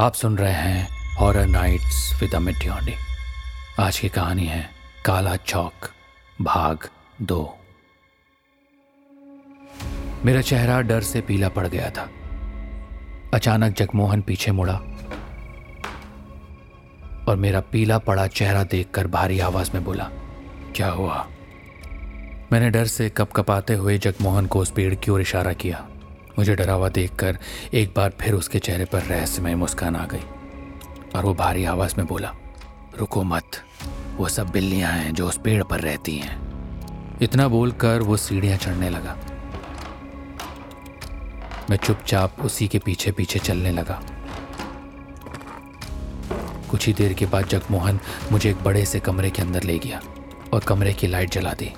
आप सुन रहे हैं horror nights with Amit Dhiyondi आज की कहानी है काला चौक, भाग दो। मेरा चेहरा डर से पीला पड़ गया था। अचानक जगमोहन पीछे मुड़ा और मेरा पीला पड़ा चेहरा देखकर भारी आवाज़ में बोला, क्या हुआ? मैंने डर से कप कपाते हुए जगमोहन को उस पेड़ की ओर इशारा किया। मुझे डरा हुआ देखकर एक बार फिर उसके चेहरे पर रहस्यमय मुस्कान आ गई और वो भारी आवाज़ में बोला, रुको मत, वो सब बिल्लियाँ हैं जो उस पेड़ पर रहती हैं। इतना बोलकर वो सीढ़ियाँ चढ़ने लगा। मैं चुपचाप उसी के पीछे पीछे चलने लगा। कुछ ही देर के बाद जगमोहन मुझे एक बड़े से कमरे के अंदर ले गया और कमरे की लाइट जला दी।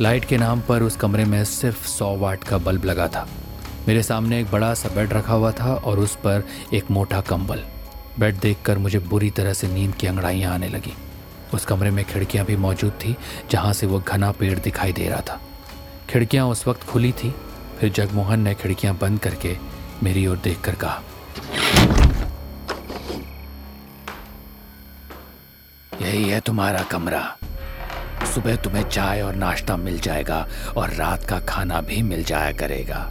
लाइट के नाम पर उस कमरे में सिर्फ़ सौ वाट का बल्ब लगा था। मेरे सामने एक बड़ा सा बेड रखा हुआ था और उस पर एक मोटा कंबल। बेड देखकर मुझे बुरी तरह से नींद की अंगड़ाइयाँ आने लगी। उस कमरे में खिड़कियाँ भी मौजूद थी, जहाँ से वो घना पेड़ दिखाई दे रहा था। खिड़कियाँ उस वक्त खुली थी, फिर जगमोहन ने खिड़कियाँ बंद करके मेरी ओर देखकर कहा, यही है तुम्हारा कमरा। सुबह तुम्हें चाय और नाश्ता मिल जाएगा और रात का खाना भी मिल जाया करेगा।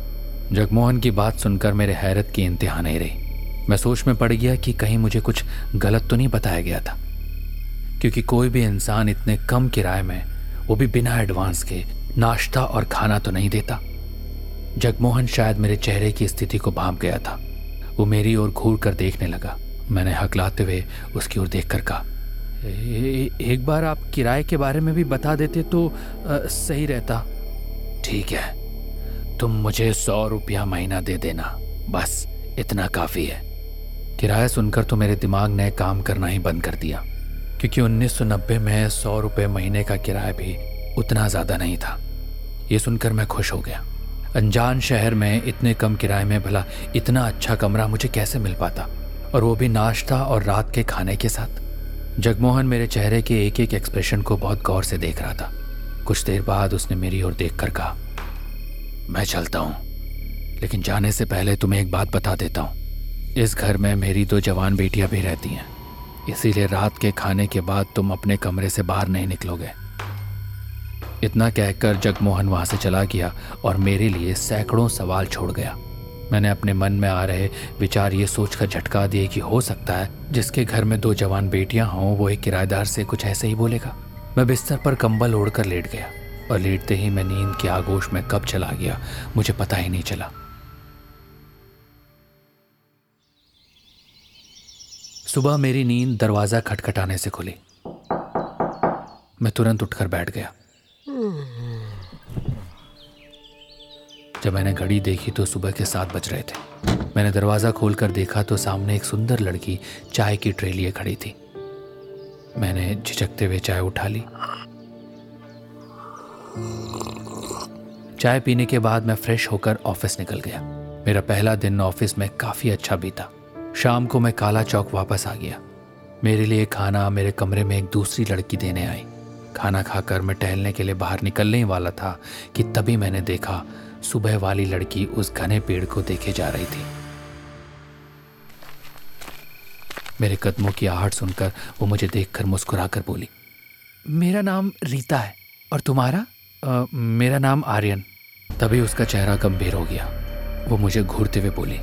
जगमोहन की बात सुनकर मेरे हैरत की इंतहा नहीं रही। मैं सोच में पड़ गया कि कहीं मुझे कुछ गलत तो नहीं बताया गया था। क्योंकि कोई भी इंसान इतने कम किराए में, वो भी बिना एडवांस के, नाश्ता और खाना तो नहीं देता। जगमोहन शायद मेरे चेहरे की स्थिति को भाप गया था। वो मेरी ओर घूर कर देखने लगा। मैंने हकलाते हुए उसकी ओर देखकर कहा ए, एक बार आप किराए के बारे में भी बता देते तो आ, सही रहता। ठीक है। तुम मुझे सौ रुपया महीना दे देना। बस इतना काफ़ी है। किराया सुनकर तो मेरे दिमाग ने काम करना ही बंद कर दिया। क्योंकि 1990 में सौ रुपये महीने का किराया भी उतना ज़्यादा नहीं था। ये सुनकर मैं खुश हो गया। अनजान शहर में इतने कम किराए में भला इतना अच्छा कमरा मुझे कैसे मिल पाता? और वो भी नाश्ता और रात के खाने के साथ। जगमोहन मेरे चेहरे के एक एक एक्सप्रेशन को बहुत गौर से देख रहा था। कुछ देर बाद उसने मेरी ओर देखकर कहा, मैं चलता हूँ, लेकिन जाने से पहले तुम्हें एक बात बता देता हूँ। इस घर में मेरी दो जवान बेटियाँ भी रहती हैं। इसीलिए रात के खाने के बाद तुम अपने कमरे से बाहर नहीं निकलोगे। इतना कहकर जगमोहन वहाँ से चला गया और मेरे लिए सैकड़ों सवाल छोड़ गया। मैंने अपने मन में आ रहे विचार ये सोचकर झटका दिए कि हो सकता है जिसके घर में दो जवान बेटियाँ हों, वो एक किराएदार से कुछ ऐसे ही बोलेगा। मैं बिस्तर पर कंबल ओढ़कर लेट गया और लेटते ही मैं नींद के आगोश में कब चला गया, मुझे पता ही नहीं चला। सुबह मेरी नींद दरवाज़ा खटखटाने से खुली। मैं तुरंत उठकर बैठ गया। जब मैंने घड़ी देखी तो सुबह के सात बज रहे थे। मैंने दरवाज़ा खोलकर देखा तो सामने एक सुंदर लड़की चाय की ट्रे लिए खड़ी थी। मैंने झिझकते हुए चाय उठा ली। चाय पीने के बाद मैं फ्रेश होकर ऑफ़िस निकल गया। मेरा पहला दिन ऑफ़िस में काफ़ी अच्छा बीता। शाम को मैं काला चौक वापस आ गया। मेरे लिए खाना मेरे कमरे में एक दूसरी लड़की देने आई। खाना खाकर मैं टहलने के लिए बाहर निकलने ही वाला था कि तभी मैंने देखा सुबह वाली लड़की उस घने पेड़ को देखे जा रही थी। मेरे कदमों की आहट सुनकर वो मुझे देखकर मुस्कुराकर बोली मेरा नाम रीता है और तुम्हारा? आ, मेरा नाम आर्यन। तभी उसका चेहरा गंभीर हो गया। वो मुझे घूरते हुए बोली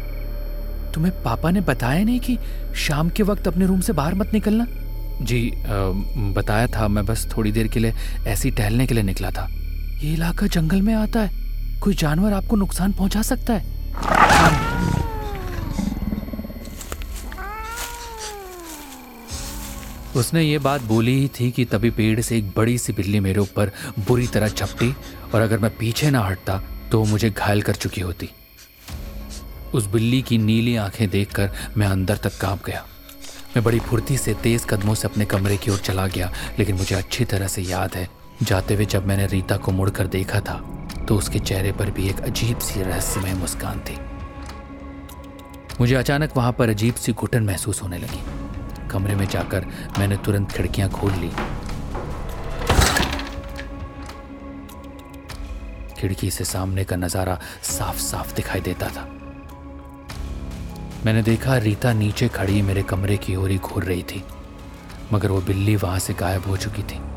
तुम्हें पापा ने बताया नहीं कि शाम के वक्त अपने रूम से बाहर मत निकलना? जी आ, बताया था। मैं बस थोड़ी देर के लिए ऐसी टहलने के लिए निकला था। ये इलाका जंगल में आता है। कोई जानवर आपको नुकसान पहुँचा सकता है? उसने ये बात बोली ही थी कि तभी पेड़ से एक बड़ी सी बिल्ली मेरे ऊपर बुरी तरह झपटी और अगर मैं पीछे ना हटता तो मुझे घायल कर चुकी होती। उस बिल्ली की नीली आँखें देखकर मैं अंदर तक काँप गया। मैं बड़ी फुर्ती से तेज कदमों से अपने कमरे की ओर चला गया, लेकिन मुझे अच्छी तरह से याद है, जाते हुए जब मैंने रीता को मुड़कर देखा था तो उसके चेहरे पर भी एक अजीब सी रहस्यमय मुस्कान थी। मुझे अचानक वहाँ पर अजीब सी घुटन महसूस होने लगी। कमरे में जाकर मैंने तुरंत खिड़कियाँ खोल ली। खिड़की से सामने का नज़ारा साफ़ साफ़ दिखाई देता था। मैंने देखा रीता नीचे खड़ी मेरे कमरे की ओर ही घूर रही थी, मगर वो बिल्ली वहाँ से गायब हो चुकी थी।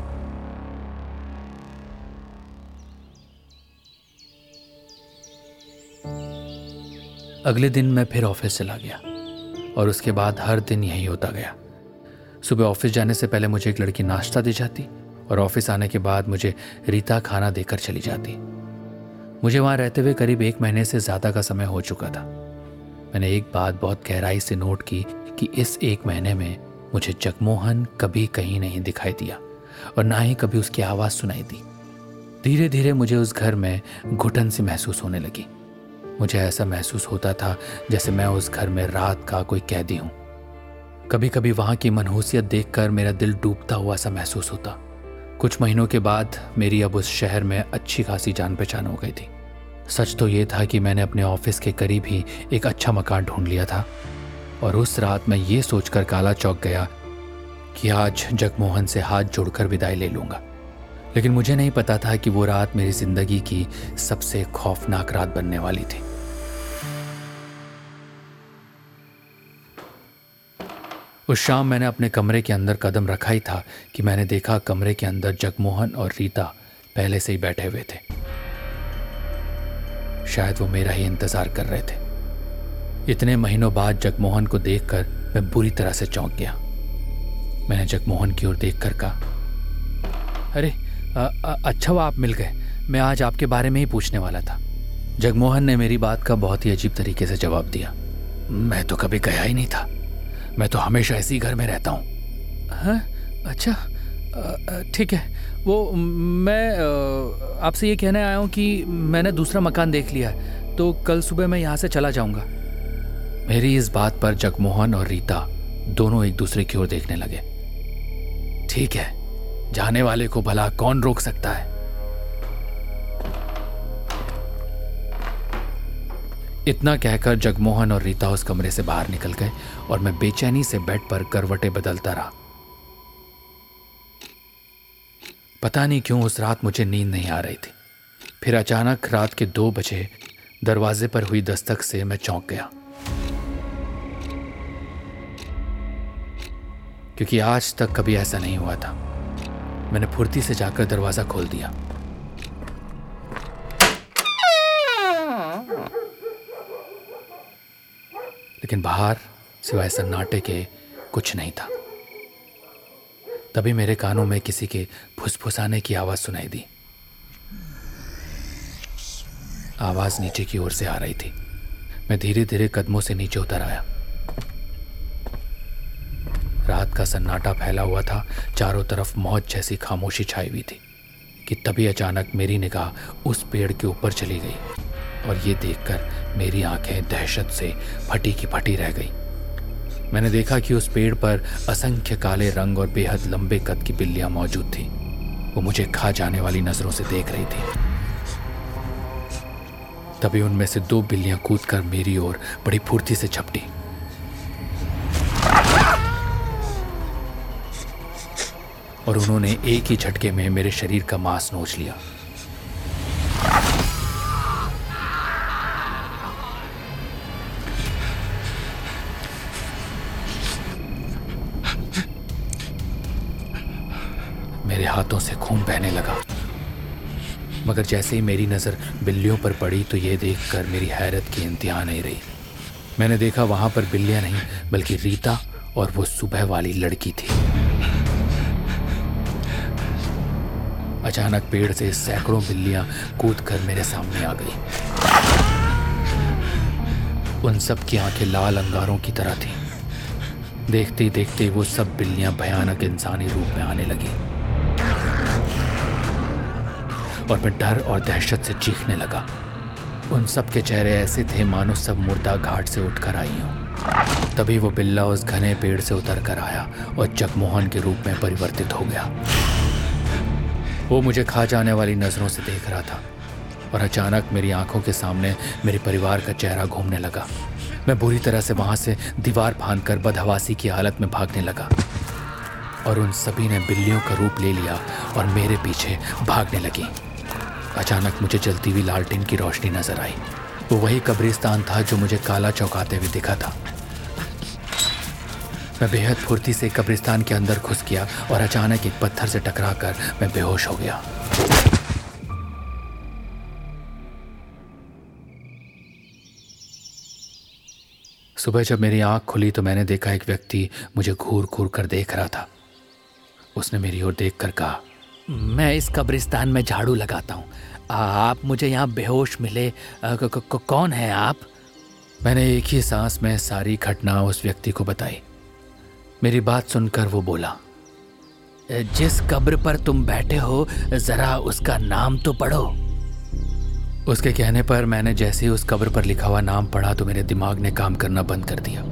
अगले दिन मैं फिर ऑफ़िस चला गया और उसके बाद हर दिन यही होता गया। सुबह ऑफ़िस जाने से पहले मुझे एक लड़की नाश्ता दे जाती और ऑफ़िस आने के बाद मुझे रीता खाना देकर चली जाती। मुझे वहाँ रहते हुए करीब एक महीने से ज़्यादा का समय हो चुका था। मैंने एक बात बहुत गहराई से नोट की कि इस एक महीने में मुझे जगमोहन कभी कहीं नहीं दिखाई दिया और ना ही कभी उसकी आवाज़ सुनाई दी। धीरे धीरे मुझे उस घर में घुटन सी महसूस होने लगी। मुझे ऐसा महसूस होता था जैसे मैं उस घर में रात का कोई कैदी हूँ। कभी कभी वहाँ की मनहूसियत देखकर मेरा दिल डूबता हुआ सा महसूस होता। कुछ महीनों के बाद मेरी अब उस शहर में अच्छी खासी जान पहचान हो गई थी। सच तो ये था कि मैंने अपने ऑफ़िस के करीब ही एक अच्छा मकान ढूंढ लिया था। और उस रात मैं ये सोचकर काला चौक गया कि आज जगमोहन से हाथ जोड़कर विदाई ले लूँगा। लेकिन मुझे नहीं पता था कि वो रात मेरी ज़िंदगी की सबसे खौफनाक रात बनने वाली थी। उस शाम मैंने अपने कमरे के अंदर कदम रखा ही था कि मैंने देखा कमरे के अंदर जगमोहन और रीता पहले से ही बैठे हुए थे। शायद वो मेरा ही इंतज़ार कर रहे थे। इतने महीनों बाद जगमोहन को देखकर मैं बुरी तरह से चौंक गया। मैंने जगमोहन की ओर देखकर कहा, अरे आ, अच्छा वो आप मिल गए। मैं आज आपके बारे में ही पूछने वाला था। जगमोहन ने मेरी बात का बहुत ही अजीब तरीके से जवाब दिया। मैं तो कभी गया ही नहीं था। मैं तो हमेशा इसी घर में रहता हूँ। हाँ? अच्छा। ठीक है। वो मैं आपसे ये कहने आया हूँ कि मैंने दूसरा मकान देख लिया है तो कल सुबह मैं यहाँ से चला जाऊँगा। मेरी इस बात पर जगमोहन और रीता दोनों एक दूसरे की ओर देखने लगे। ठीक है। जाने वाले को भला कौन रोक सकता है? इतना कहकर जगमोहन और रीता उस कमरे से बाहर निकल गए और मैं बेचैनी से बेड पर करवटे बदलता रहा। पता नहीं क्यों उस रात मुझे नींद नहीं आ रही थी। फिर अचानक रात के दो बजे दरवाजे पर हुई दस्तक से मैं चौंक गया। क्योंकि आज तक कभी ऐसा नहीं हुआ था। मैंने फुर्ती से जाकर दरवाज़ा खोल दिया। लेकिन बाहर, सिवाय सन्नाटे के, कुछ नहीं था। तभी मेरे कानों में किसी के फुसफुसाने की आवाज़ सुनाई दी। आवाज़ नीचे की ओर से आ रही थी। मैं धीरे धीरे कदमों से नीचे उतर आया रात का सन्नाटा फैला हुआ था, चारों तरफ़ मौत जैसी खामोशी छाई हुई थी, कि तभी अचानक मेरी निगाह उस पेड़ के ऊपर चली गई, और ये देखकर मेरी आँखें दहशत से फटी की फटी रह गई। मैंने देखा कि उस पेड़ पर असंख्य काले रंग और बेहद लंबे कद की बिल्लियाँ मौजूद थी। वो मुझे खा जाने वाली नज़रों से देख रही थी। तभी उनमें से दो बिल्लियाँ कूदकर मेरी ओर बड़ी फुर्ती से झपटी और उन्होंने एक ही झटके में मेरे शरीर का मांस नोच लिया। मेरे हाथों से खून बहने लगा। मगर जैसे ही मेरी नज़र बिल्लियों पर पड़ी तो ये देखकर मेरी हैरत की इंतहा नहीं रही। मैंने देखा वहाँ पर बिल्लियाँ नहीं, बल्कि रीता और वो सुबह वाली लड़की थी। अचानक पेड़ से सैकड़ों बिल्लियाँ कूदकर मेरे सामने आ गई। उन सब की आँखें लाल अंगारों की तरह थी। देखते देखते वो सब बिल्लियाँ भयानक इंसानी रूप में आने लगी। और मैं डर और दहशत से चीखने लगा। उन सब के चेहरे ऐसे थे मानो सब मुर्दा घाट से उठकर आई हूँ। तभी वो बिल्ला उस घने पेड़ से उतर कर आया और जगमोहन के रूप में परिवर्तित हो गया। वो मुझे खा जाने वाली नज़रों से देख रहा था और अचानक मेरी आँखों के सामने मेरे परिवार का चेहरा घूमने लगा। मैं बुरी तरह से वहाँ से दीवार फांद कर बदहवासी की हालत में भागने लगा और उन सभी ने बिल्लियों का रूप ले लिया और मेरे पीछे भागने लगी। अचानक मुझे जलती हुई लालटेन की रोशनी नज़र आई। वो वही कब्रिस्तान था जो मुझे काला चौकाते हुए दिखा था। मैं बेहद फुर्ती से कब्रिस्तान के अंदर घुस गया और अचानक एक पत्थर से टकरा कर मैं बेहोश हो गया। सुबह जब मेरी आँख खुली तो मैंने देखा एक व्यक्ति मुझे घूर घूर कर देख रहा था। उसने मेरी ओर देख कर कहा, मैं इस कब्रिस्तान में झाड़ू लगाता हूँ। आप मुझे यहाँ बेहोश मिले। कौन है आप? मैंने एक ही सांस में सारी घटना उस व्यक्ति को बताई। मेरी बात सुनकर वो बोला, जिस कब्र पर तुम बैठे हो, जरा उसका नाम तो पढ़ो। उसके कहने पर मैंने जैसे ही उस कब्र पर लिखा हुआ नाम पढ़ा तो मेरे दिमाग ने काम करना बंद कर दिया।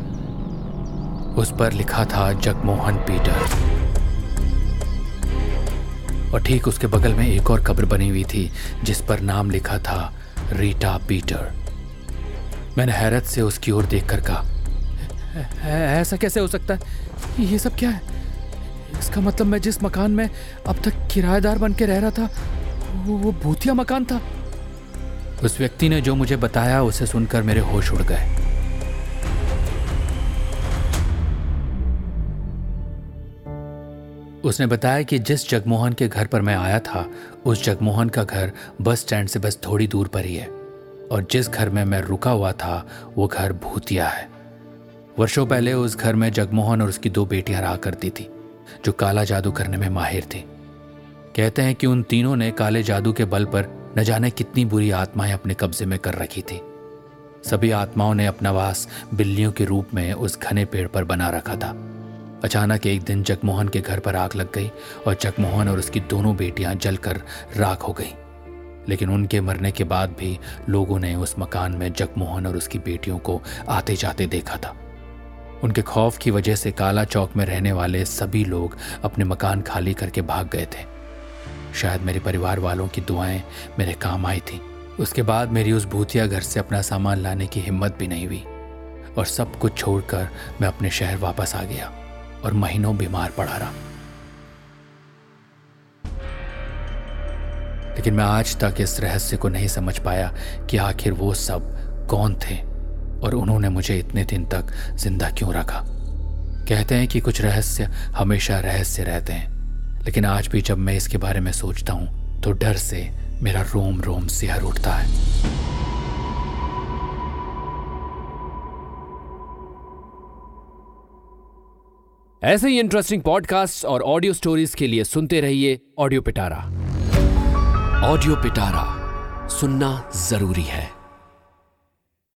उस पर लिखा था, जगमोहन पीटर। और ठीक उसके बगल में एक और कब्र बनी हुई थी, जिस पर नाम लिखा था, रीटा पीटर। मैंने हैरत से उसकी ओर देखकर कहा ऐसा कैसे हो सकता है? ये सब क्या है? इसका मतलब मैं जिस मकान में अब तक किराएदार बन के रह रहा था, वो वो भूतिया मकान था। उस व्यक्ति ने जो मुझे बताया, उसे सुनकर मेरे होश उड़ गए। उसने बताया कि जिस जगमोहन के घर पर मैं आया था, उस जगमोहन का घर बस स्टैंड से बस थोड़ी दूर पर ही है। और जिस घर में मैं रुका हुआ था, वो घर भूतिया है। वर्षों पहले उस घर में जगमोहन और उसकी दो बेटियाँ रहा करती थी, जो काला जादू करने में माहिर थी। कहते हैं कि उन तीनों ने काले जादू के बल पर न जाने कितनी बुरी आत्माएँ अपने कब्जे में कर रखी थी। सभी आत्माओं ने अपना वास बिल्लियों के रूप में उस घने पेड़ पर बना रखा था। अचानक एक दिन जगमोहन के घर पर आग लग गई और जगमोहन और उसकी दोनों बेटियाँ जलकर राख हो गईं। लेकिन उनके मरने के बाद भी लोगों ने उस मकान में जगमोहन और उसकी बेटियों को आते जाते देखा था। उनके खौफ की वजह से काला चौक में रहने वाले सभी लोग अपने मकान खाली करके भाग गए थे। शायद मेरे परिवार वालों की दुआएँ मेरे काम आई थी। उसके बाद मेरी उस भूतिया घर से अपना सामान लाने की हिम्मत भी नहीं हुई और सब कुछ छोड़कर मैं अपने शहर वापस आ गया और महीनों बीमार पड़ा रहा। लेकिन मैं आज तक इस रहस्य को नहीं समझ पाया कि आखिर वो सब कौन थे। और उन्होंने मुझे इतने दिन तक ज़िंदा क्यों रखा? कहते हैं कि कुछ रहस्य हमेशा रहस्य रहते हैं। लेकिन आज भी जब मैं इसके बारे में सोचता हूँ तो डर से मेरा रोम रोम सिहर उठता है। ऐसे ही इंटरेस्टिंग पॉडकास्ट और ऑडियो स्टोरीज के लिए सुनते रहिए ऑडियो पिटारा ऑडियो पिटारा सुनना ज़रूरी है।